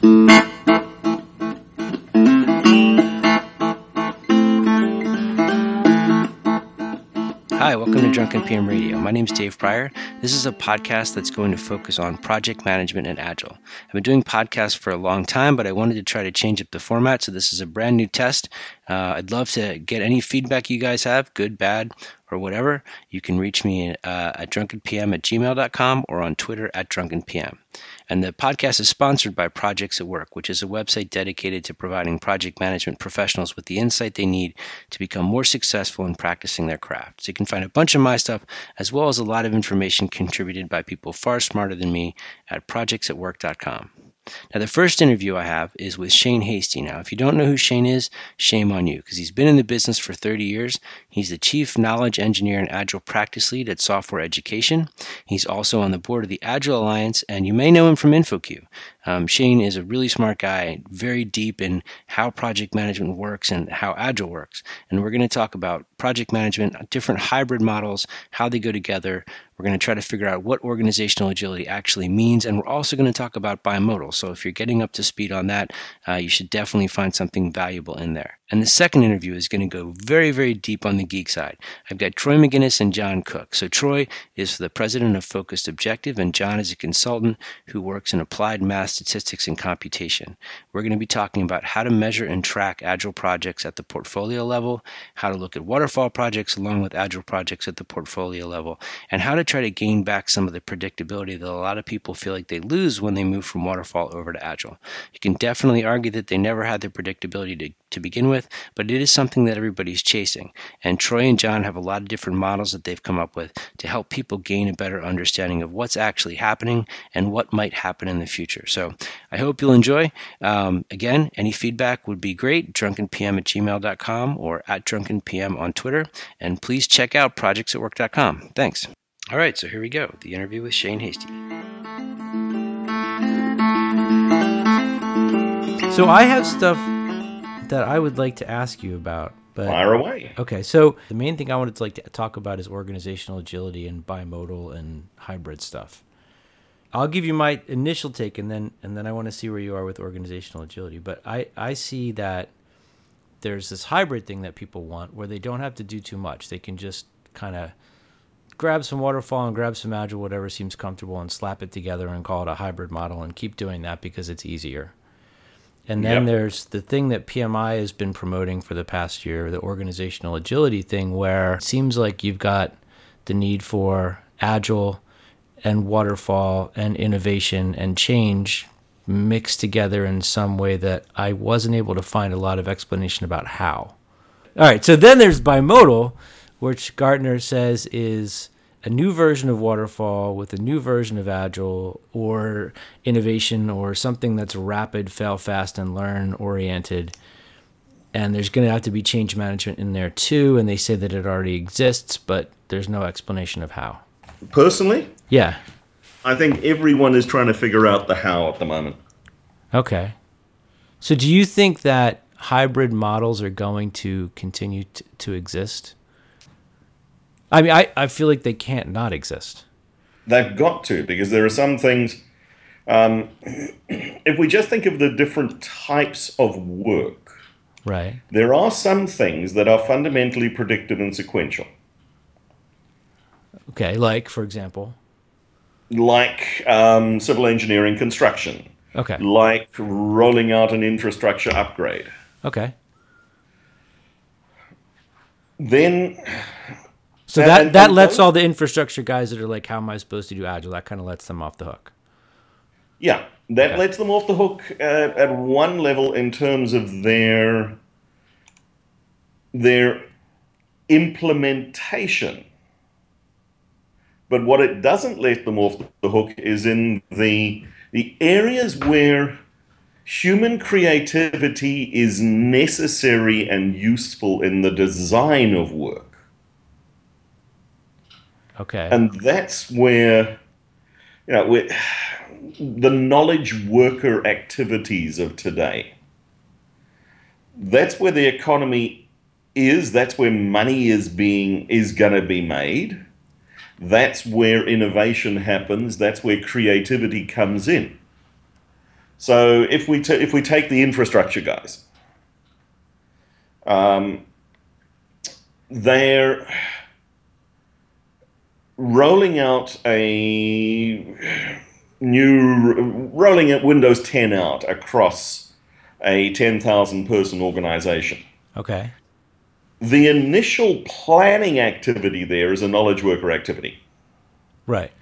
Hi, welcome to Drunken PM Radio. My name is Dave Pryor. This is a podcast that's going to focus on project management and agile. I've been doing podcasts for a long time, but I wanted to try to change up the format, so this is a brand new test. Uh, I'd love to get any feedback you guys have, good, bad, or whatever. You can reach me uh, at drunkenpm at gmail.com or on Twitter at drunkenpm. And the podcast is sponsored by Projects at Work, which is a website dedicated to providing project management professionals with the insight they need to become more successful in practicing their craft. So you can find a bunch of my stuff as well as a lot of information contributed by people far smarter than me at projectsatwork.com. Now, the first interview I have is with Shane Hastie. Now, if you don't know who Shane is, shame on you, because he's been in the business for 30 years. He's the Chief Knowledge Engineer and Agile Practice Lead at Software Education. He's also on the board of the Agile Alliance, and you may know him from InfoQ. Um, Shane is a really smart guy, very deep in how project management works and how Agile works. And we're going to talk about project management, different hybrid models, how they go together. We're going to try to figure out what organizational agility actually means. And we're also going to talk about bimodal. So if you're getting up to speed on that, uh, you should definitely find something valuable in there. And the second interview is going to go very, very deep on the geek side. I've got Troy Magennis and John Cook. So Troy is the president of Focused Objective, and John is a consultant who works in applied math statistics and computation. We're going to be talking about how to measure and track agile projects at the portfolio level, how to look at waterfall projects along with agile projects at the portfolio level, and how to try to gain back some of the predictability that a lot of people feel like they lose when they move from waterfall over to agile. You can definitely argue that they never had the predictability to, to begin with but it is something that everybody's chasing. And Troy and John have a lot of different models that they've come up with to help people gain a better understanding of what's actually happening and what might happen in the future. So I hope you'll enjoy. Um, again, any feedback would be great. Drunkenpm at gmail.com or at drunkenpm on Twitter. And please check out projectsatwork.com. Thanks. All right, so here we go the interview with Shane Hastie. So I have stuff that I would like to ask you about. But, Fire away. Okay, so the main thing I wanted to like to talk about is organizational agility and bimodal and hybrid stuff. I'll give you my initial take, and then and then I want to see where you are with organizational agility. But I I see that there's this hybrid thing that people want where they don't have to do too much. They can just kind of grab some waterfall and grab some agile, whatever seems comfortable, and slap it together and call it a hybrid model and keep doing that because it's easier. And then yep. there's the thing that PMI has been promoting for the past year, the organizational agility thing, where it seems like you've got the need for agile and waterfall and innovation and change mixed together in some way that I wasn't able to find a lot of explanation about how. All right, so then there's bimodal, which Gartner says is a new version of waterfall with a new version of agile or innovation or something that's rapid fail fast and learn oriented and there's going to have to be change management in there too and they say that it already exists but there's no explanation of how. Personally? Yeah. I think everyone is trying to figure out the how at the moment. Okay. So do you think that hybrid models are going to continue to, to exist I mean, I, I feel like they can't not exist. They've got to, because there are some things. Um, if we just think of the different types of work, right? There are some things that are fundamentally predictive and sequential. Okay, like for example, like um, civil engineering construction. Okay. Like rolling out an infrastructure upgrade. Okay. Then so that and, that and lets all the infrastructure guys that are like, how am I supposed to do agile? That kind of lets them off the hook. Yeah, that okay. lets them off the hook at, at one level in terms of their their implementation. But what it doesn't let them off the hook is in the the areas where human creativity is necessary and useful in the design of work. Okay. And that's where, you know, where the knowledge worker activities of today. That's where the economy is. That's where money is being is going to be made. That's where innovation happens. That's where creativity comes in. So if we, t- if we take the infrastructure guys, um, they're rolling out a new rolling at Windows 10 out across a 10,000 person organization. Okay. The initial planning activity there is a knowledge worker activity. Right.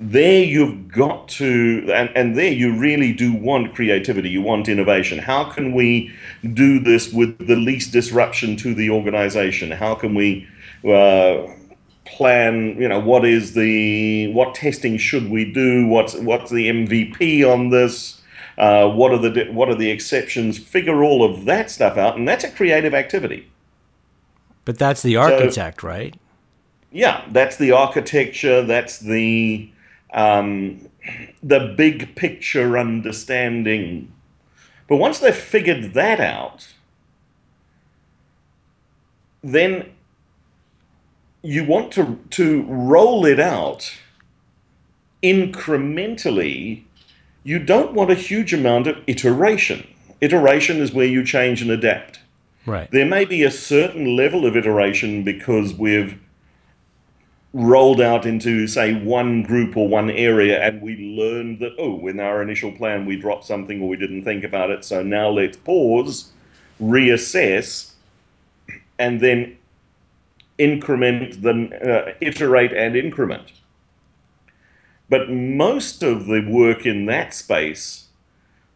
There you've got to, and, and there you really do want creativity, you want innovation. How can we do this with the least disruption to the organization? How can we uh, plan, you know, what is the, what testing should we do? What's, what's the MVP on this? Uh, what are the what are the exceptions? Figure all of that stuff out, and that's a creative activity. But that's the architect, so, right? Yeah, that's the architecture. That's the um, the big picture understanding. But once they've figured that out, then you want to to roll it out incrementally you don't want a huge amount of iteration. Iteration is where you change and adapt. Right. There may be a certain level of iteration because we've rolled out into, say, one group or one area and we learned that, oh, in our initial plan we dropped something or we didn't think about it. So now let's pause, reassess, and then increment, then uh, iterate and increment. But most of the work in that space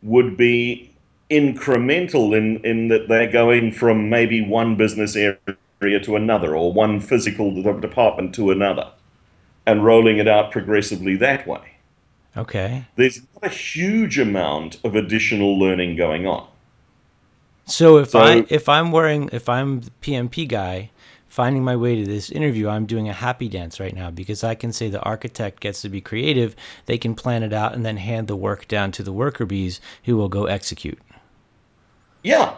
would be incremental in, in that they're going from maybe one business area to another or one physical department to another and rolling it out progressively that way. Okay. There's not a huge amount of additional learning going on. So if so, I if I'm wearing if I'm the PMP guy finding my way to this interview, I'm doing a happy dance right now because I can say the architect gets to be creative. They can plan it out and then hand the work down to the worker bees who will go execute. Yeah.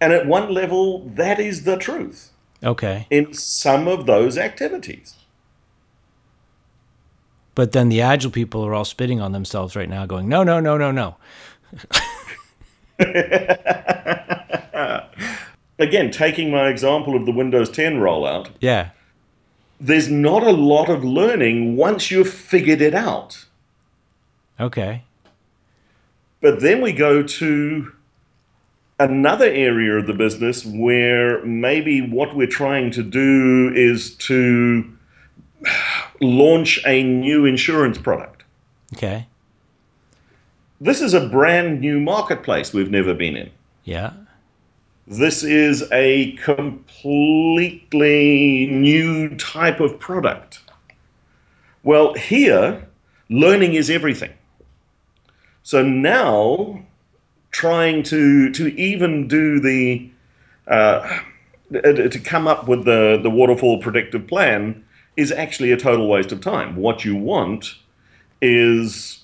And at one level, that is the truth. Okay. In some of those activities. But then the agile people are all spitting on themselves right now, going, no, no, no, no, no. again, taking my example of the Windows 10 rollout, yeah, there's not a lot of learning once you've figured it out. Okay. But then we go to another area of the business where maybe what we're trying to do is to launch a new insurance product. Okay. This is a brand new marketplace we've never been in. Yeah. This is a completely new type of product. Well, here, learning is everything. So now, trying to, to even do the, uh, to come up with the, the waterfall predictive plan is actually a total waste of time. What you want is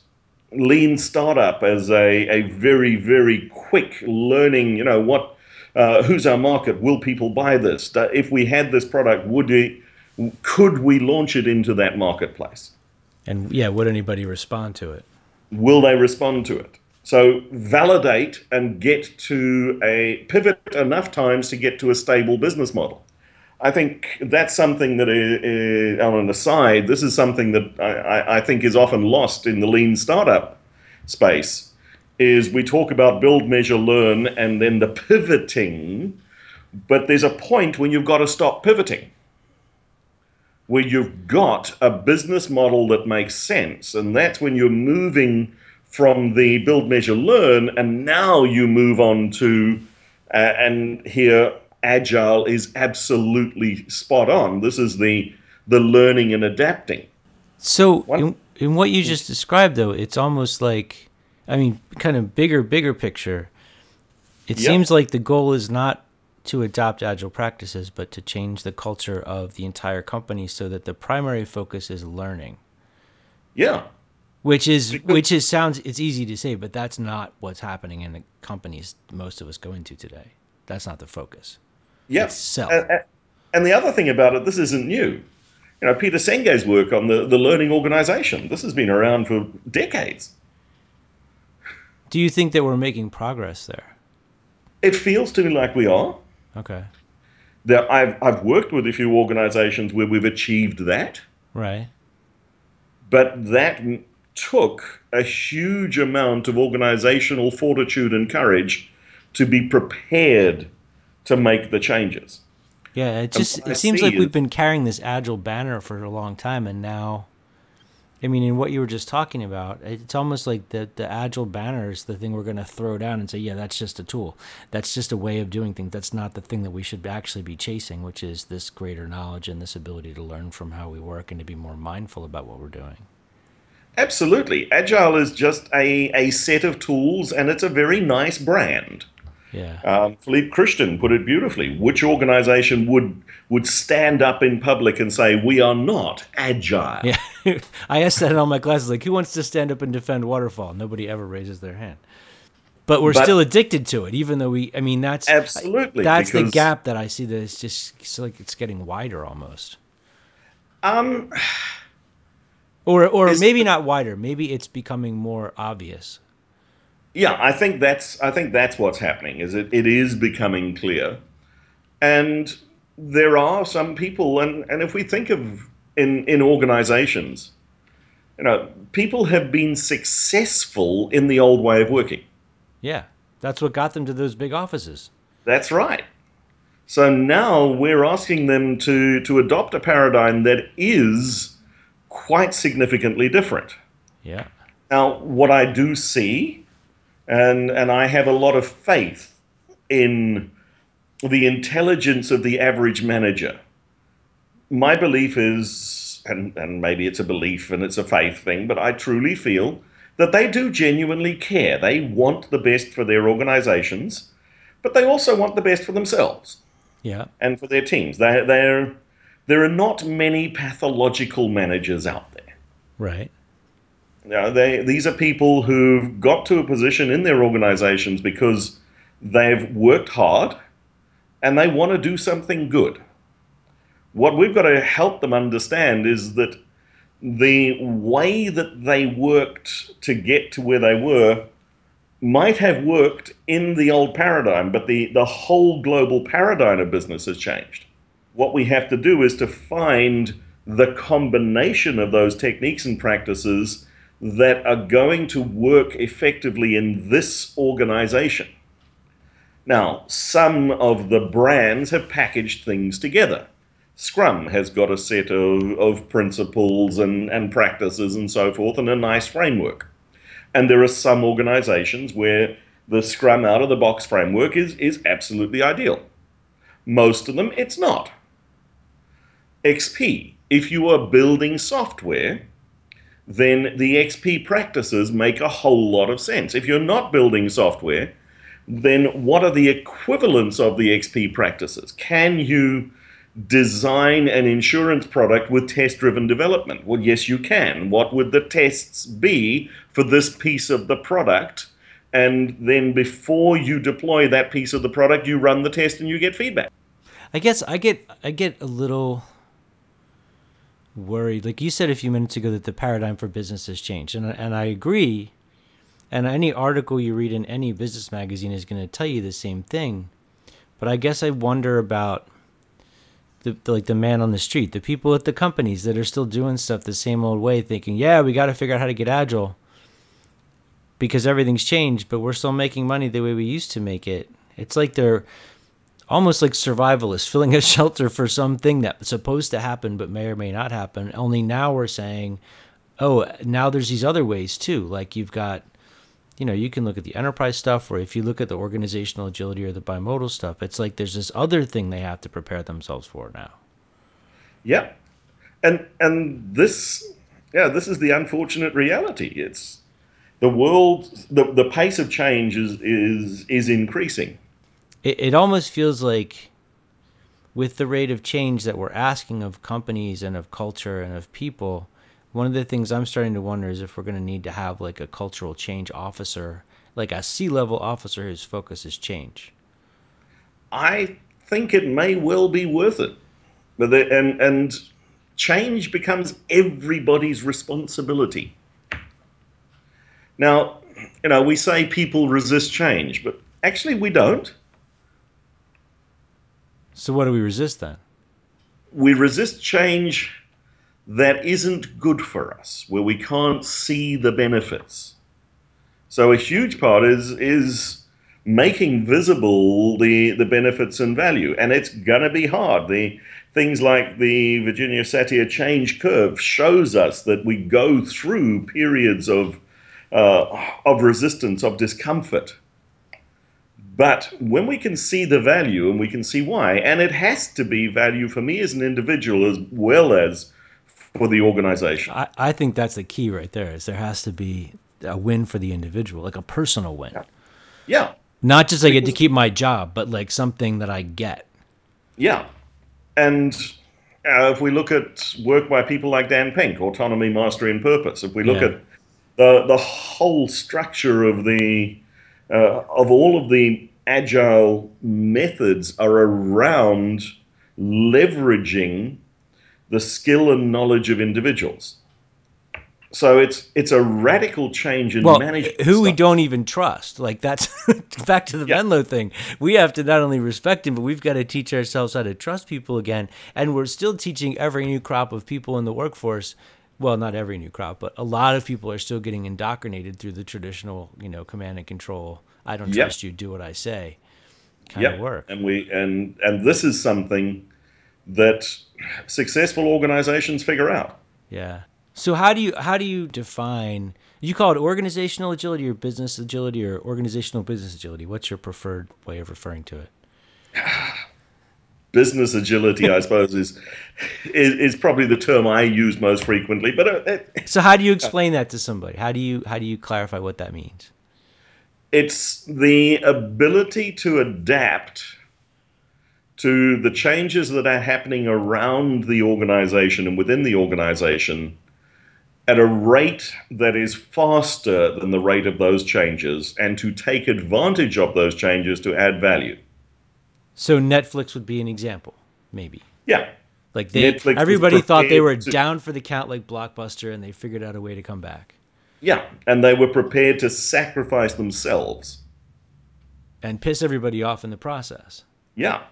lean startup as a, a very, very quick learning, you know, what uh, who's our market? Will people buy this? If we had this product, would it, could we launch it into that marketplace? And yeah, would anybody respond to it? Will they respond to it? So validate and get to a pivot enough times to get to a stable business model. I think that's something that, is, on an aside, this is something that I, I think is often lost in the lean startup space is we talk about build, measure, learn, and then the pivoting, but there's a point when you've got to stop pivoting, where you've got a business model that makes sense, and that's when you're moving from the build, measure, learn, and now you move on to, uh, and here agile is absolutely spot on. This is the the learning and adapting. So in, in what you just described, though, it's almost like I mean, kind of bigger, bigger picture, it yep. seems like the goal is not to adopt agile practices, but to change the culture of the entire company so that the primary focus is learning. Yeah. Which is which is sounds it's easy to say, but that's not what's happening in the companies most of us go into today. That's not the focus. Yeah. And, and the other thing about it, this isn't new. You know, Peter Senge's work on the, the learning organization. This has been around for decades. Do you think that we're making progress there? It feels to me like we are. Okay. There, I've, I've worked with a few organizations where we've achieved that. Right. But that took a huge amount of organizational fortitude and courage to be prepared to make the changes. Yeah, it just it seems like we've been carrying this agile banner for a long time, and now, I mean, in what you were just talking about, it's almost like the the agile banner is the thing we're going to throw down and say, yeah, that's just a tool, that's just a way of doing things. That's not the thing that we should actually be chasing, which is this greater knowledge and this ability to learn from how we work and to be more mindful about what we're doing. Absolutely, agile is just a a set of tools, and it's a very nice brand. Yeah. Um, Philippe Kruchten put it beautifully. Which organization would would stand up in public and say we are not agile? Yeah, I asked that in all my classes. Like, who wants to stand up and defend waterfall? Nobody ever raises their hand. But we're but, still addicted to it, even though we. I mean, that's absolutely that's the gap that I see. That it's just it's like it's getting wider almost. Um. Or, or maybe not wider. Maybe it's becoming more obvious yeah, I think that's I think that's what's happening. Is it it is becoming clear, and there are some people, and and if we think of in in organizations, you know, people have been successful in the old way of working. Yeah, that's what got them to those big offices. That's right. So now we're asking them to to adopt a paradigm that is quite significantly different. Yeah. Now, what I do see and and I have a lot of faith in the intelligence of the average manager. My belief is, and, and maybe it's a belief and it's a faith thing, but I truly feel that they do genuinely care. They want the best for their organizations, but they also want the best for themselves. Yeah. And for their teams. They, they're, there are not many pathological managers out there. Right. You know, they, these are people who've got to a position in their organizations because they've worked hard and they want to do something good. What we've got to help them understand is that the way that they worked to get to where they were might have worked in the old paradigm, but the, the whole global paradigm of business has changed. What we have to do is to find the combination of those techniques and practices that are going to work effectively in this organization. Now, some of the brands have packaged things together. Scrum has got a set of, of principles and, and practices and so forth and a nice framework. And there are some organizations where the Scrum out of the box framework is, is absolutely ideal. Most of them, it's not. XP, if you are building software, then the XP practices make a whole lot of sense. If you're not building software, then what are the equivalents of the XP practices? Can you design an insurance product with test driven development? Well, yes, you can. What would the tests be for this piece of the product? And then before you deploy that piece of the product, you run the test and you get feedback. I guess I get I get a little worried. Like you said a few minutes ago, that the paradigm for business has changed, and and I agree. And any article you read in any business magazine is going to tell you the same thing. But I guess I wonder about the, the, like the man on the street, the people at the companies that are still doing stuff the same old way, thinking, "Yeah, we got to figure out how to get agile." Because everything's changed, but we're still making money the way we used to make it. It's like they're almost like survivalists filling a shelter for something that's supposed to happen but may or may not happen. Only now we're saying, oh, now there's these other ways too. Like you've got, you know, you can look at the enterprise stuff, or if you look at the organizational agility or the bimodal stuff, it's like there's this other thing they have to prepare themselves for now. Yeah, and and this, yeah, this is the unfortunate reality. It's the world, the the pace of change is is is increasing it, it almost feels like with the rate of change that we're asking of companies and of culture and of people, one of the things I'm starting to wonder is if we're going to need to have like a cultural change officer, like a C level officer whose focus is change. I think it may well be worth it. But the, and, and change becomes everybody's responsibility. Now, you know, we say people resist change, but actually we don't. So what do we resist then? We resist change that isn't good for us, where we can't see the benefits. So a huge part is is making visible the the benefits and value, and it's gonna be hard. The things like the Virginia Satir change curve shows us that we go through periods of uh, of resistance, of discomfort. But when we can see the value and we can see why, and it has to be value for me as an individual as well as for the organization. I, I think that's the key right there. Is there has to be a win for the individual, like a personal win. Yeah. yeah. Not just I get to keep my job, but like something that I get. Yeah. And uh, if we look at work by people like Dan Pink, Autonomy, Mastery, and Purpose, if we look yeah. at the, the whole structure of the uh, of all of the agile methods are around leveraging the skill and knowledge of individuals. So it's it's a radical change in well, management. Who stuff. we don't even trust. Like that's back to the yep. Venlo thing. We have to not only respect him, but we've got to teach ourselves how to trust people again. And we're still teaching every new crop of people in the workforce. Well, not every new crop, but a lot of people are still getting indoctrinated through the traditional, you know, command and control. I don't trust you. Do what I say. Kind of work. And we and and this is something that successful organizations figure out. Yeah. So how do you how do you define you call it organizational agility or business agility or organizational business agility? What's your preferred way of referring to it? business agility, I suppose, is, is, is probably the term I use most frequently. But uh, so, how do you explain that to somebody? How do you how do you clarify what that means? It's the ability to adapt to the changes that are happening around the organization and within the organization at a rate that is faster than the rate of those changes and to take advantage of those changes to add value. So Netflix would be an example, maybe. Yeah. Like they Netflix everybody thought they were to, down for the count like Blockbuster and they figured out a way to come back. Yeah, and they were prepared to sacrifice themselves and piss everybody off in the process. Yeah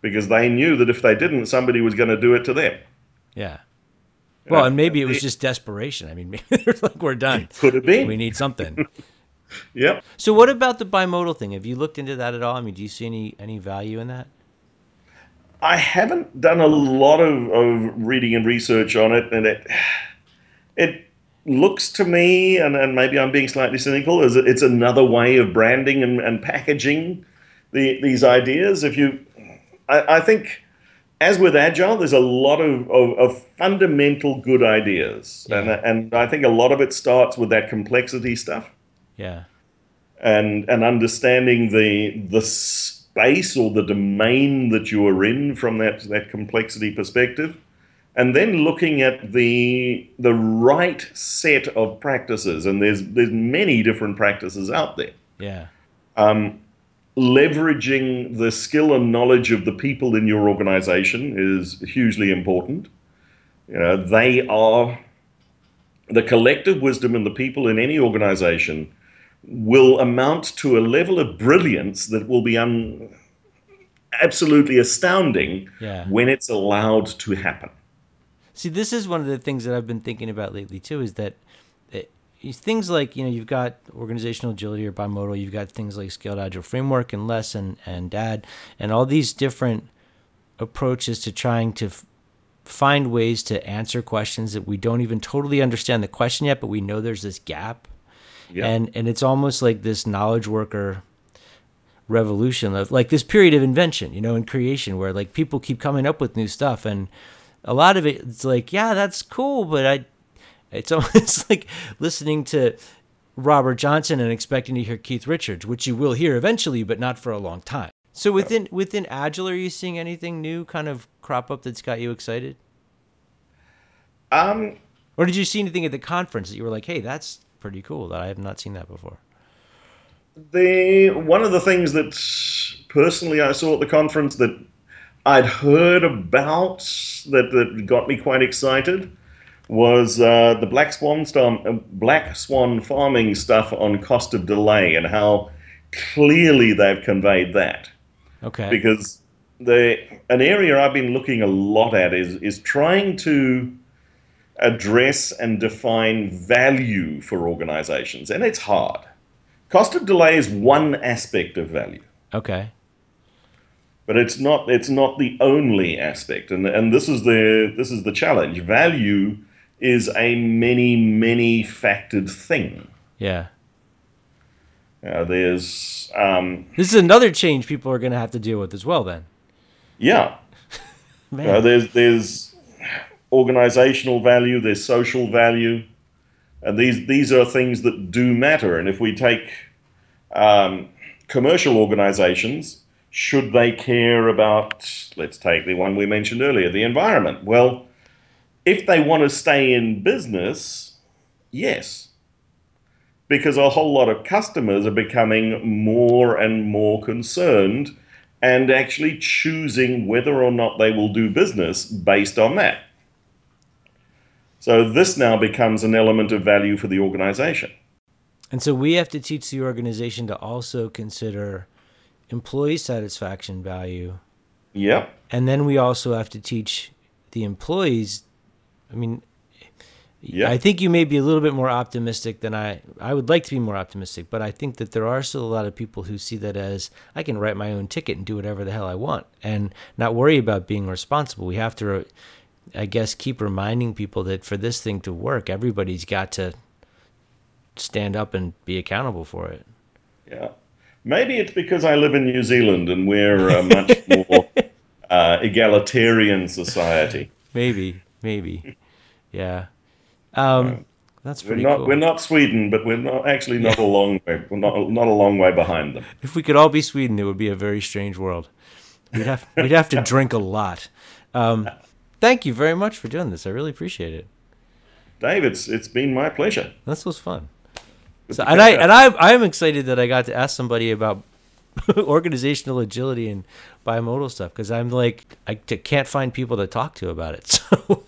because they knew that if they didn't, somebody was going to do it to them. Yeah. Well, and maybe it was just desperation. I mean, like we're done. Could have been. We need something. yep. So, what about the bimodal thing? Have you looked into that at all? I mean, do you see any any value in that? I haven't done a lot of, of reading and research on it, and it it looks to me, and, and maybe I'm being slightly cynical, is it's another way of branding and, and packaging the, these ideas. If you I, I think, as with Agile, there's a lot of, of, of fundamental good ideas. Yeah. And, and I think a lot of it starts with that complexity stuff. Yeah. And, and understanding the, the space or the domain that you are in from that, that complexity perspective and then looking at the the right set of practices, and there's there's many different practices out there. Yeah. Um, leveraging the skill and knowledge of the people in your organization is hugely important. You know, they are the collective wisdom and the people in any organization will amount to a level of brilliance that will be un, absolutely astounding yeah. when it's allowed to happen. See, this is one of the things that I've been thinking about lately too is that things like you know you've got organizational agility or bimodal you've got things like scaled agile framework and LeSS and, and DAD and all these different approaches to trying to f- find ways to answer questions that we don't even totally understand the question yet but we know there's this gap yeah. and and it's almost like this knowledge worker revolution of like this period of invention you know in creation where like people keep coming up with new stuff and a lot of it it's like yeah that's cool but i it's almost like listening to Robert Johnson and expecting to hear Keith Richards, which you will hear eventually, but not for a long time. So within within Agile, are you seeing anything new kind of crop up that's got you excited? Um, or did you see anything at the conference that you were like, "Hey, that's pretty cool. That I have not seen that before." The one of the things that personally I saw at the conference that I'd heard about that that got me quite excited was uh, the black swan storm, uh, black swan farming stuff on cost of delay and how clearly they've conveyed that. Okay. Because the an area I've been looking a lot at is is trying to address and define value for organizations, and it's hard. Cost of delay is one aspect of value. Okay. But it's not it's not the only aspect, and and this is the this is the challenge. Value is a many many factored thing. Yeah. Uh, there's um, this is another change people are going to have to deal with as well. Then. Yeah. Man. Uh, there's there's organizational value, there's social value, and these these are things that do matter. And if we take um, commercial organizations, should they care about? Let's take the one we mentioned earlier, the environment. Well, if they want to stay in business, yes. Because a whole lot of customers are becoming more and more concerned and actually choosing whether or not they will do business based on that. So this now becomes an element of value for the organization. And so we have to teach the organization to also consider employee satisfaction value. Yep. And then we also have to teach the employees. I mean, yep. I think you may be a little bit more optimistic than I. I would like to be more optimistic, but I think that there are still a lot of people who see that as I can write my own ticket and do whatever the hell I want and not worry about being responsible. We have to I guess keep reminding people that for this thing to work, everybody's got to stand up and be accountable for it. Yeah. Maybe it's because I live in New Zealand and we're a much more uh, egalitarian society. Maybe, maybe. Yeah. Um, that's pretty we're not, cool. We're not Sweden, but we're not actually not yeah. a long way. We're not not a long way behind them. If we could all be Sweden, it would be a very strange world. We'd have we'd have to drink a lot. Um, thank you very much for doing this. I really appreciate it. Dave, it's it's been my pleasure. This was fun. So, and I and I I'm excited that I got to ask somebody about organizational agility and bimodal stuff because I'm like I can't find people to talk to about it. So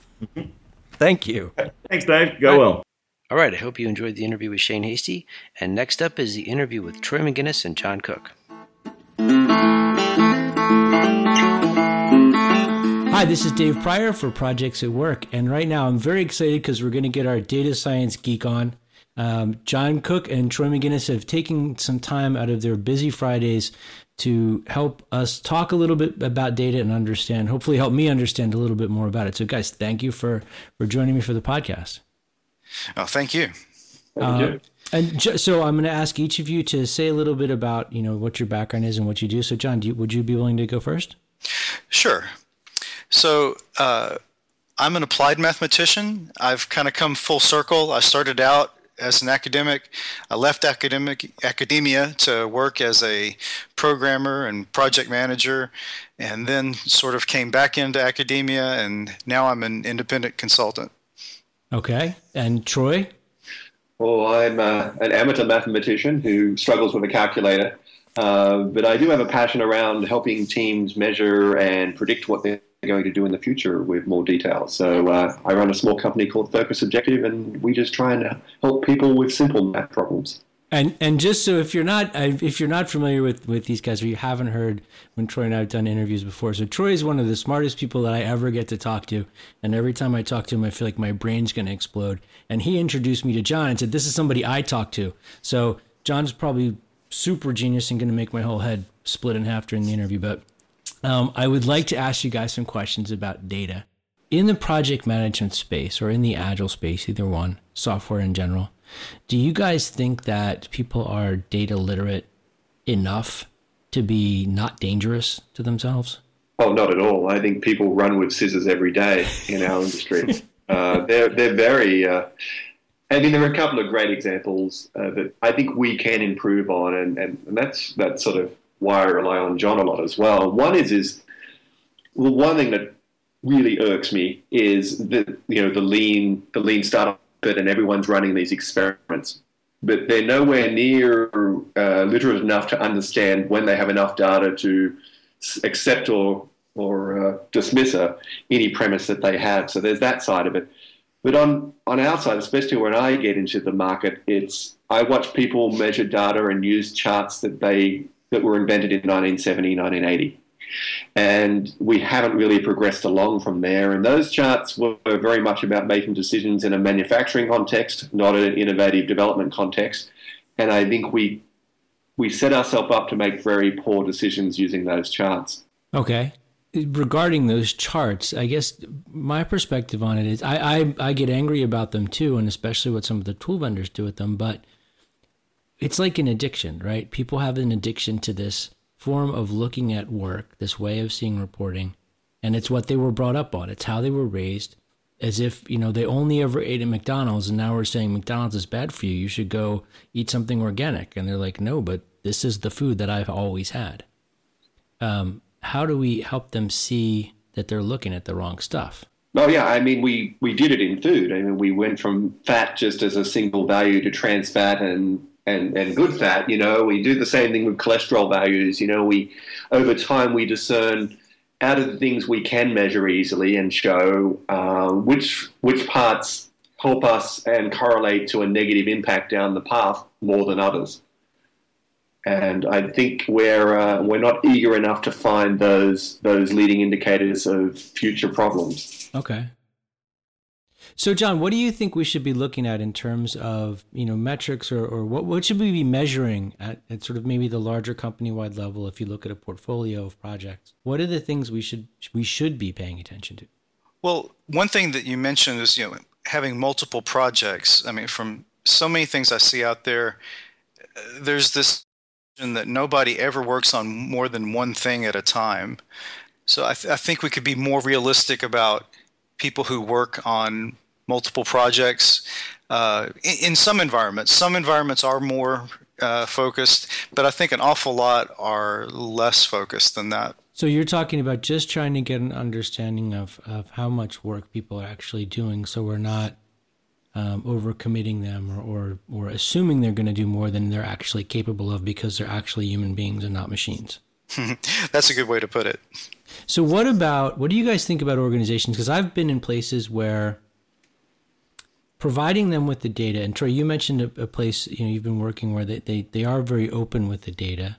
thank you. Thanks, Dave. Go well. All right. I hope you enjoyed the interview with Shane Hastie. And next up is the interview with Troy Magennis and John Cook. Hi, this is Dave Pryor for Projects at Work. And right now I'm very excited because we're going to get our data science geek on. Um, John Cook and Troy Magennis have taken some time out of their busy Fridays to help us talk a little bit about data and understand, hopefully help me understand a little bit more about it. So guys, thank you for, for joining me for the podcast. Oh, thank you. Thank you. Uh, and ju- so I'm going to ask each of you to say a little bit about, you know, what your background is and what you do. So John, do you, would you be willing to go first? Sure. So uh, I'm an applied mathematician. I've kind of come full circle. I started out as an academic. I left academic academia to work as a programmer and project manager, and then sort of came back into academia, and now I'm an independent consultant. Okay, and Troy. Well, I'm uh, an amateur mathematician who struggles with a calculator, uh, but I do have a passion around helping teams measure and predict what they're going to do in the future with more detail. So uh, I run a small company called Focus Objective, and we just try and help people with simple math problems. And and just so if you're not if you're not familiar with with these guys or you haven't heard when Troy and I have done interviews before, so Troy is one of the smartest people that I ever get to talk to, and every time I talk to him, I feel like my brain's going to explode. And he introduced me to John and said, "This is somebody I talk to." So John's probably super genius and going to make my whole head split in half during the interview, but um, I would like to ask you guys some questions about data. In the project management space or in the agile space, either one, software in general, do you guys think that people are data literate enough to be not dangerous to themselves? Oh, not at all. I think people run with scissors every day in our industry. Uh, they're they're very. Uh, I mean, there are a couple of great examples uh, that I think we can improve on, and, and, and that's that sort of why I rely on John a lot as well. One is is well, one thing that really irks me is the you know the lean the lean startup bit, and everyone's running these experiments, but they're nowhere near uh, literate enough to understand when they have enough data to accept or or uh, dismiss a, any premise that they have. So there's that side of it. But on, on our side, especially when I get into the market, it's I watch people measure data and use charts that they that were invented in 1970, 1980. And we haven't really progressed along from there. And those charts were very much about making decisions in a manufacturing context, not an innovative development context. And I think we we set ourselves up to make very poor decisions using those charts. Okay. Regarding those charts, I guess my perspective on it is I, I, I get angry about them too, and especially what some of the tool vendors do with them. But it's like an addiction, right? People have an addiction to this form of looking at work, this way of seeing reporting, and it's what they were brought up on. It's how they were raised, as if you know they only ever ate at McDonald's, and now we're saying McDonald's is bad for you. You should go eat something organic, and they're like, no, but this is the food that I've always had. Um, how do we help them see that they're looking at the wrong stuff? Oh yeah, I mean we we did it in food. I mean we went from fat just as a single value to trans fat and and, and good fat. You know, we do the same thing with cholesterol values. You know, we over time we discern out of the things we can measure easily and show uh, which which parts help us and correlate to a negative impact down the path more than others. And I think we're uh, we're not eager enough to find those those leading indicators of future problems. Okay. So, John, what do you think we should be looking at in terms of you know metrics, or, or what what should we be measuring at, at sort of maybe the larger company wide level? If you look at a portfolio of projects, what are the things we should we should be paying attention to? Well, one thing that you mentioned is you know having multiple projects. I mean, from so many things I see out there, there's this notion that nobody ever works on more than one thing at a time. So I, th- I think we could be more realistic about people who work on multiple projects uh, in, in, some environments. Some environments are more uh, focused, but I think an awful lot are less focused than that. So you're talking about just trying to get an understanding of, of how much work people are actually doing, so we're not um, overcommitting them or, or, or assuming they're going to do more than they're actually capable of because they're actually human beings and not machines. That's a good way to put it. So what about what do you guys think about organizations? Because I've been in places where providing them with the data, and Troy, you mentioned a, a place you know you've been working where they, they, they are very open with the data.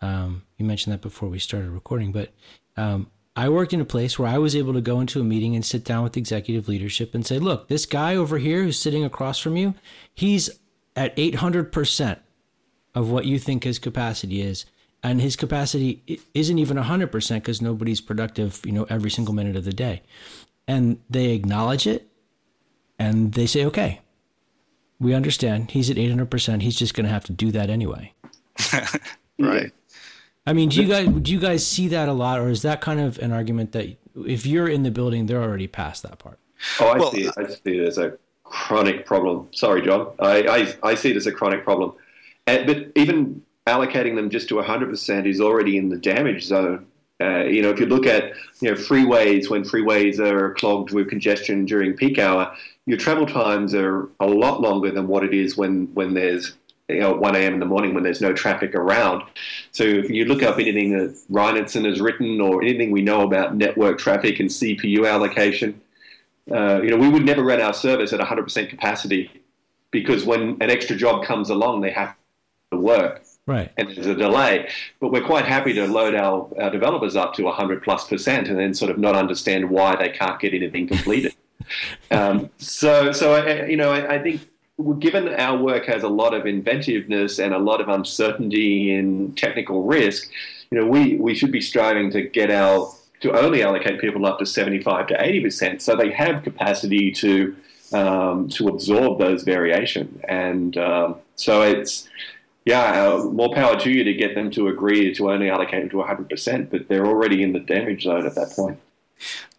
Um, you mentioned that before we started recording, but um, I worked in a place where I was able to go into a meeting and sit down with executive leadership and say, look, this guy over here who's sitting across from you, he's at 800% of what you think his capacity is. And his capacity isn't even 100% because nobody's productive, you know, every single minute of the day. And they acknowledge it and they say, okay, we understand. He's at 800%. He's just going to have to do that anyway. right. I mean, do you guys do you guys see that a lot, or is that kind of an argument that if you're in the building, they're already past that part? Oh, I well, see. It. I see it as a chronic problem. Sorry, John. I, I, I see it as a chronic problem. And, but even allocating them just to 100% is already in the damage zone. Uh, you know, if you look at you know freeways when freeways are clogged with congestion during peak hour, your travel times are a lot longer than what it is when when there's you know, 1 a.m. in the morning when there's no traffic around. So if you look up anything that Reinertsen has written or anything we know about network traffic and CPU allocation, uh, you know, we would never run our service at 100% capacity because when an extra job comes along, they have to work. Right. And there's a delay. But we're quite happy to load our, our developers up to 100 plus percent and then sort of not understand why they can't get anything completed. um, so, so I, you know, I, I, think given our work has a lot of inventiveness and a lot of uncertainty in technical risk, you know, we, we should be striving to get our to only allocate people up to 75 to 80 percent, so they have capacity to um, to absorb those variation. And um, so it's yeah, uh, more power to you to get them to agree to only allocate them to 100 percent, but they're already in the damage zone at that point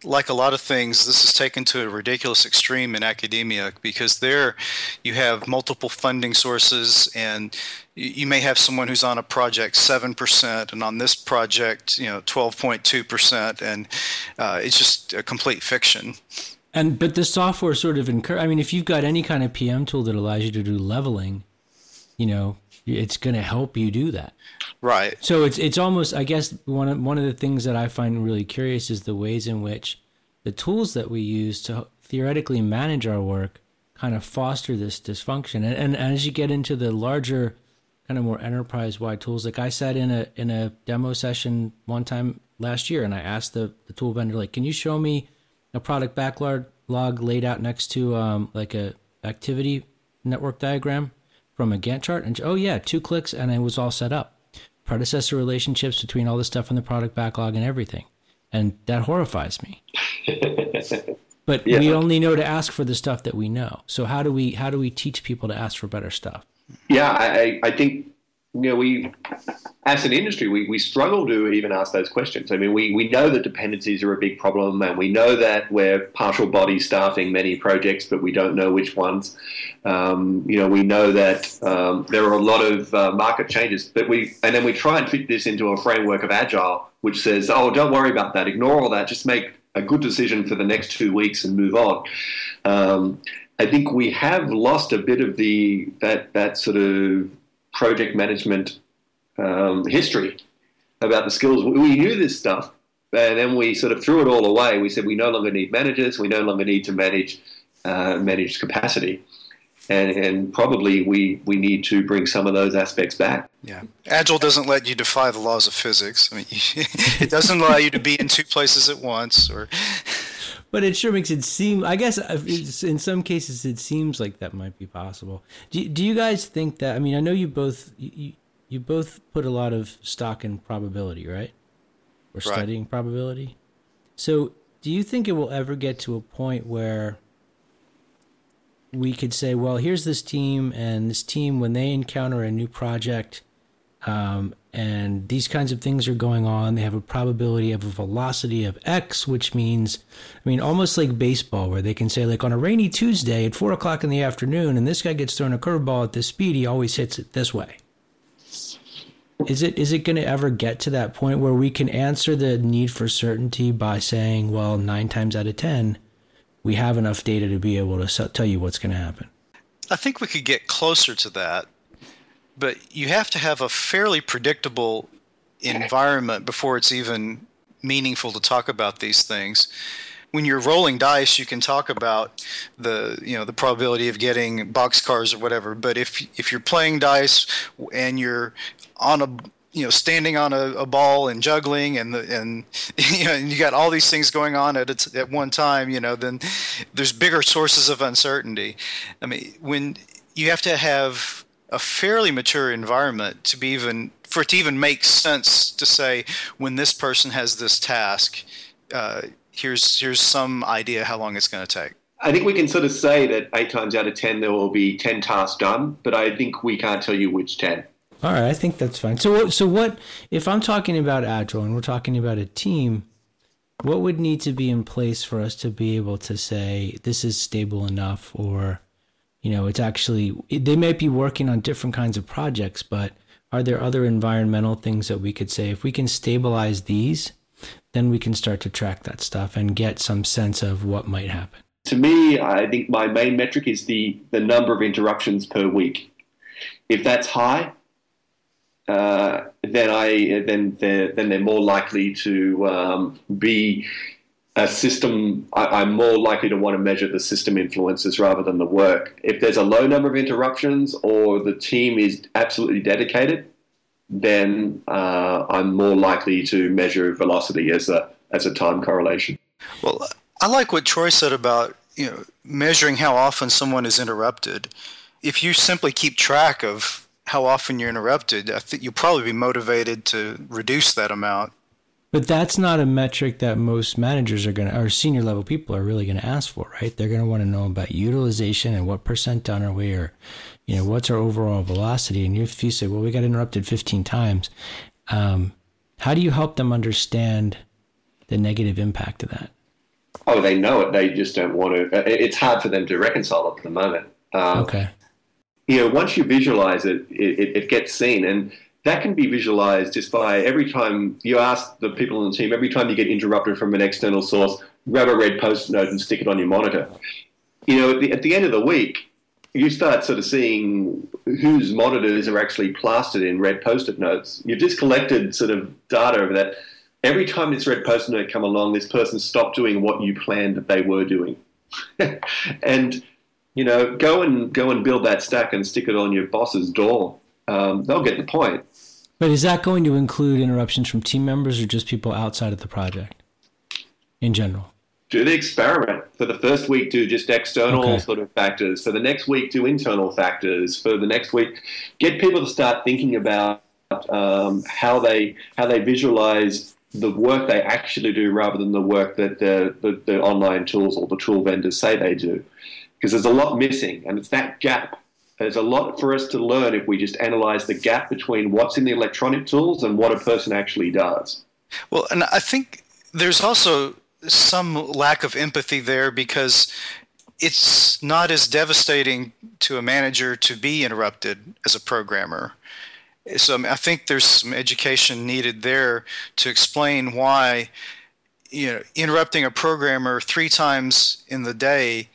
like a lot of things, this is taken to a ridiculous extreme in academia because there you have multiple funding sources and you may have someone who's on a project 7% and on this project, you know, 12.2%. And uh, it's just a complete fiction. And, but the software sort of encourage, I mean, if you've got any kind of PM tool that allows you to do leveling, you know, it's going to help you do that. Right. So it's it's almost I guess one of one of the things that I find really curious is the ways in which the tools that we use to theoretically manage our work kind of foster this dysfunction. And, and as you get into the larger, kind of more enterprise wide tools, like I said in a in a demo session one time last year, and I asked the, the tool vendor, like, can you show me a product backlog log laid out next to um, like a activity network diagram from a Gantt chart? And oh yeah, two clicks and it was all set up. Predecessor relationships between all the stuff in the product backlog and everything, and that horrifies me. But yeah. we only know to ask for the stuff that we know. So how do we how do we teach people to ask for better stuff? Yeah, I, I think you know we as an industry we, we struggle to even ask those questions. I mean we, we know that dependencies are a big problem and we know that we're partial body staffing many projects but we don't know which ones. Um, you know we know that um, there are a lot of uh, market changes but we and then we try and fit this into a framework of agile which says oh don't worry about that ignore all that just make a good decision for the next two weeks and move on. Um, I think we have lost a bit of the that that sort of project management um, history about the skills. We knew this stuff, and then we sort of threw it all away. We said we no longer need managers. We no longer need to manage uh, manage capacity and, and probably we, we need to bring some of those aspects back. Yeah, Agile doesn't let you defy the laws of physics. I mean, it doesn't allow you to be in two places at once, or. But it sure makes it seem. I guess uh, in some cases it seems like that might be possible. Do Do you guys think that? I mean, I know you both you, you both put a lot of stock in probability, right? Or studying right. probability. So, do you think it will ever get to a point where we could say, well, here's this team, and this team, when they encounter a new project, um, and these kinds of things are going on, they have a probability of a velocity of X, which means, I mean, almost like baseball, where they can say, like, on a rainy Tuesday at four o'clock in the afternoon, and this guy gets thrown a curveball at this speed, he always hits it this way. Is it is it going to ever get to that point where we can answer the need for certainty by saying, well, nine times out of ten, we have enough data to be able to tell you what's going to happen. I think we could get closer to that, but you have to have a fairly predictable environment before it's even meaningful to talk about these things. When you're rolling dice, you can talk about the you know the probability of getting boxcars or whatever. But if if you're playing dice and you're on a you know standing on a, a, ball and juggling and the, and you know and you got all these things going on at at one time you know then there's bigger sources of uncertainty i mean when you have to have a fairly mature environment to be even for it to even make sense to say when this person has this task uh, here's here's some idea how long it's going to take I think we can sort of say that eight times out of ten there will be ten tasks done, but I think we can't tell you which ten. All right, I think that's fine. So, so what if I'm talking about agile and we're talking about a team? What would need to be in place for us to be able to say this is stable enough, or you know, it's actually they might be working on different kinds of projects, but are there other environmental things that we could say if we can stabilize these, then we can start to track that stuff and get some sense of what might happen. To me, I think my main metric is the the number of interruptions per week. If that's high, uh, then I then they're then they're more likely to um, be a system. I, am more likely to want to measure the system influences rather than the work. If there's a low number of interruptions or the team is absolutely dedicated, then uh, I'm more likely to measure velocity as a as a time correlation. Well, I like what Troy said about you know measuring how often someone is interrupted. If you simply keep track of how often you're interrupted, I think you'll probably be motivated to reduce that amount. But that's not a metric that most managers are going to, or senior level people are really going to ask for, right? They're going to want to know about utilization and what percent done are we, or, you know, what's our overall velocity. And if you say, well, we got interrupted 15 times, um, how do you help them understand the negative impact of that? Oh, they know it. They just don't want to. It's hard for them to reconcile at the moment. Um, okay you know, once you visualize it, it, it gets seen. And that can be visualized just by every time you ask the people on the team, every time you get interrupted from an external source, grab a red post note and stick it on your monitor. You know, at the, at the end of the week, you start sort of seeing whose monitors are actually plastered in red post-it notes. You've just collected sort of data of that. Every time this red post-it note come along, this person stopped doing what you planned that they were doing and you know, go and go and build that stack and stick it on your boss's door. Um, they'll get the point. But is that going to include interruptions from team members or just people outside of the project in general? Do the experiment. For the first week, do just external okay. sort of factors. For the next week, do internal factors. For the next week, get people to start thinking about um, how they how they visualize the work they actually do rather than the work that the, the, the online tools or the tool vendors say they do because there's a lot missing, and it's that gap. There's a lot for us to learn if we just analyze the gap between what's in the electronic tools and what a person actually does. Well, and I think there's also some lack of empathy there because it's not as devastating to a manager to be interrupted as a programmer. So I think there's some education needed there to explain why you know interrupting a programmer three times in the day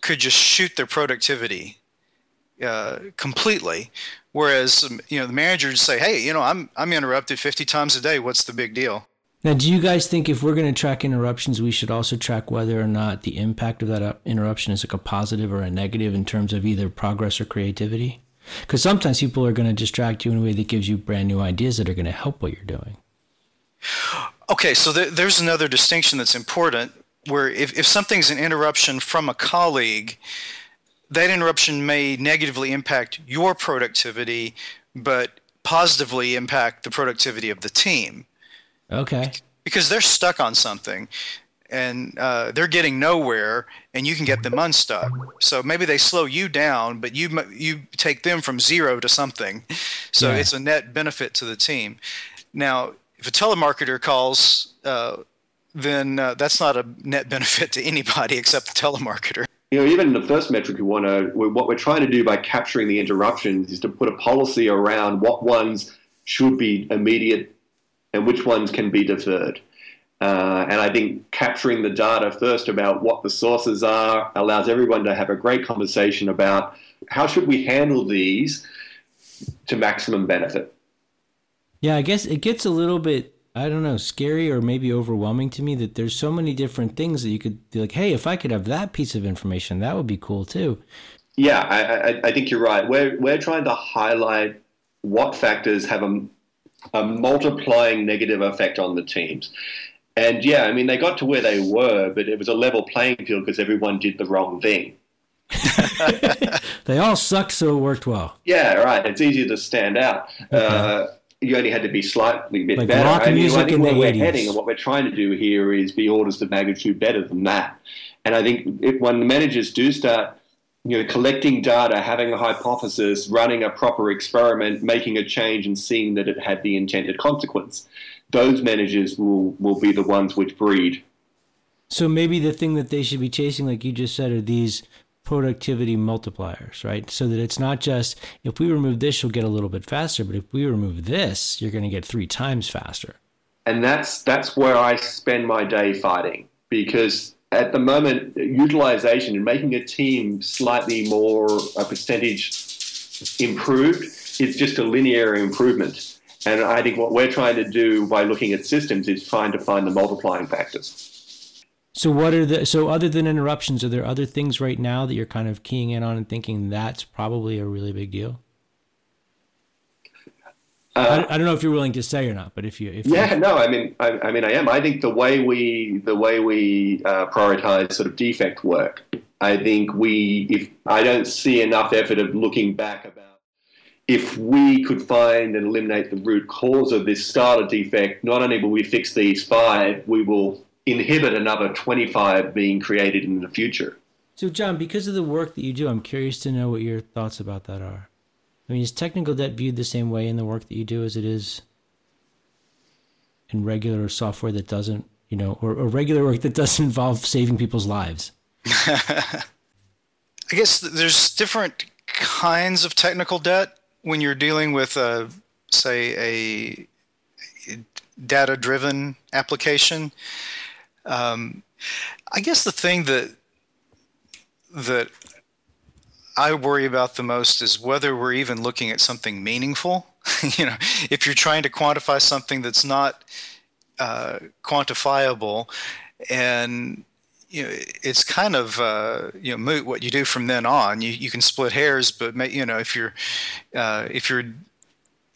could just shoot their productivity uh, completely. Whereas um, you know the managers say, "Hey, you know, I'm I'm interrupted 50 times a day. What's the big deal?" Now, do you guys think if we're going to track interruptions, we should also track whether or not the impact of that uh, interruption is like a positive or a negative in terms of either progress or creativity? Because sometimes people are going to distract you in a way that gives you brand new ideas that are going to help what you're doing. Okay, so th- there's another distinction that's important where if, if something's an interruption from a colleague, that interruption may negatively impact your productivity, but positively impact the productivity of the team. Okay. Because they're stuck on something and uh, they're getting nowhere, and you can get them unstuck. So maybe they slow you down, but you you take them from zero to something. So yeah. it's a net benefit to the team. Now, if a telemarketer calls, uh, then uh, that's not a net benefit to anybody except the telemarketer. You know, even in the first metric we want to, what we're trying to do by capturing the interruptions is to put a policy around what ones should be immediate and which ones can be deferred. Uh, and I think capturing the data first about what the sources are allows everyone to have a great conversation about how should we handle these to maximum benefit. Yeah, I guess it gets a little bit I don't know, scary or maybe overwhelming to me that there's so many different things that you could be like, hey, if I could have that piece of information, that would be cool too. Yeah, I, I, I think you're right. We're, we're trying to highlight what factors have a, a multiplying negative effect on the teams. And yeah, I mean, they got to where they were, but it was a level playing field because everyone did the wrong thing. they all sucked, so it worked well. Yeah, right. It's easier to stand out. Okay. Uh, you only had to be slightly bit like better. I mean, music I think in where we're 80s. heading and what we're trying to do here is be orders of magnitude better than that. And I think if, when the managers do start, you know, collecting data, having a hypothesis, running a proper experiment, making a change, and seeing that it had the intended consequence, those managers will will be the ones which breed. So maybe the thing that they should be chasing, like you just said, are these productivity multipliers, right? So that it's not just if we remove this, you'll get a little bit faster, but if we remove this, you're going to get three times faster. And that's that's where I spend my day fighting because at the moment, utilization and making a team slightly more a percentage improved is just a linear improvement. And I think what we're trying to do by looking at systems is trying to find the multiplying factors. So what are the so other than interruptions, are there other things right now that you're kind of keying in on and thinking that's probably a really big deal? Uh, I, I, don't know if you're willing to say or not, but if you, if yeah, no, I mean, I, I, mean, I am. I think the way we the way we uh, prioritize sort of defect work, I think we, if I don't see enough effort of looking back about if we could find and eliminate the root cause of this starter defect, not only will we fix these five, we will inhibit another 25 being created in the future. So, John, because of the work that you do, I'm curious to know what your thoughts about that are. I mean, is technical debt viewed the same way in the work that you do as it is in regular software that doesn't, you know, or, or regular work that doesn't involve saving people's lives? I guess there's different kinds of technical debt when you're dealing with, a, say, a data driven application. Um, I guess the thing that that I worry about the most is whether we're even looking at something meaningful. you know, if you're trying to quantify something that's not uh, quantifiable, and you know, it's kind of uh, you know moot what you do from then on. You you can split hairs, but you know if you're uh, if you're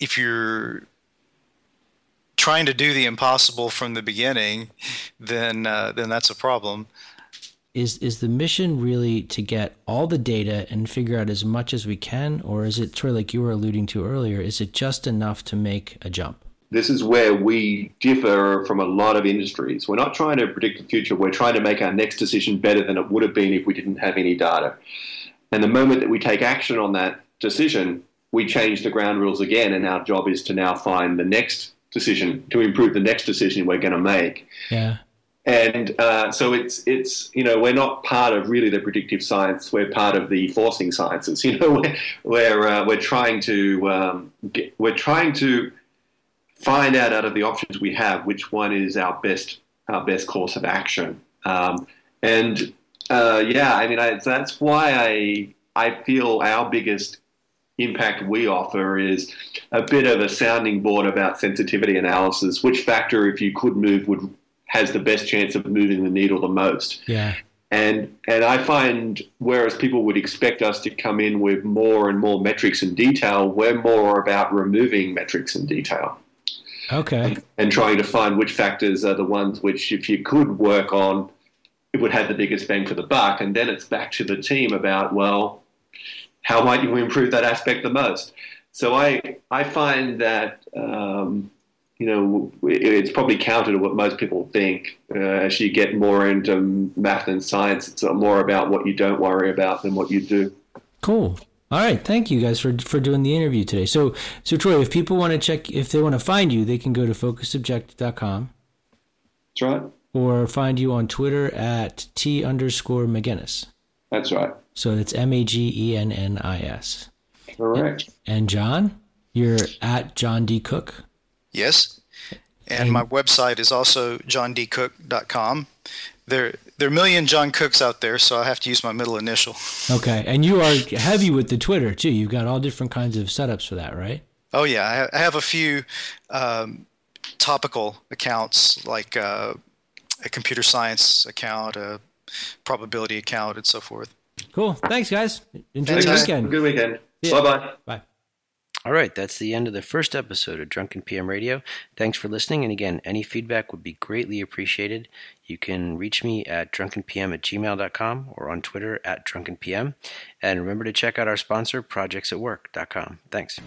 if you're trying to do the impossible from the beginning, then uh, then that's a problem. Is is the mission really to get all the data and figure out as much as we can, or is it sort of like you were alluding to earlier? Is it just enough to make a jump? This is where we differ from a lot of industries. We're not trying to predict the future. We're trying to make our next decision better than it would have been if we didn't have any data. And the moment that we take action on that decision, we change the ground rules again, and our job is to now find the next decision to improve the next decision we're going to make. Yeah. And uh, so it's it's you know we're not part of really the predictive science. We're part of the forcing sciences. You know we're we're, uh, we're trying to um, get, we're trying to find out out of the options we have which one is our best our best course of action. Um, and uh, yeah, I mean I, that's why I I feel our biggest impact we offer is a bit of a sounding board about sensitivity analysis. Which factor, if you could move, would has the best chance of moving the needle the most? Yeah. And and I find whereas people would expect us to come in with more and more metrics and detail, we're more about removing metrics and detail. Okay. And trying to find which factors are the ones which, if you could work on, it would have the biggest bang for the buck. And then it's back to the team about, well, how might you improve that aspect the most? So I I find that um, you know it's probably counter to what most people think. Uh, as you get more into math and science, it's more about what you don't worry about than what you do. Cool. All right, thank you guys for for doing the interview today. So so Troy, if people want to check, if they want to find you, they can go to focusobjective.com. That's right. Or find you on Twitter at t underscore Magennis. That's right. So it's M A G E N N I S. Correct. And John, you're at John D. Cook. Yes. And my website is also johndcook.com. There, there are a million John Cooks out there, so I have to use my middle initial. Okay. And you are heavy with the Twitter, too. You've got all different kinds of setups for that, right? Oh, yeah. I have a few um, topical accounts, like uh, a computer science account, a probability account, and so forth. Cool. Thanks, guys. Enjoy Thanks, your guys. weekend. Good weekend. Bye bye. Bye. All right, that's the end of the first episode of Drunken PM Radio. Thanks for listening. And again, any feedback would be greatly appreciated. You can reach me at drunkenpm at gmail.com or on Twitter at drunkenpm. And remember to check out our sponsor, projectsatwork.com. Thanks.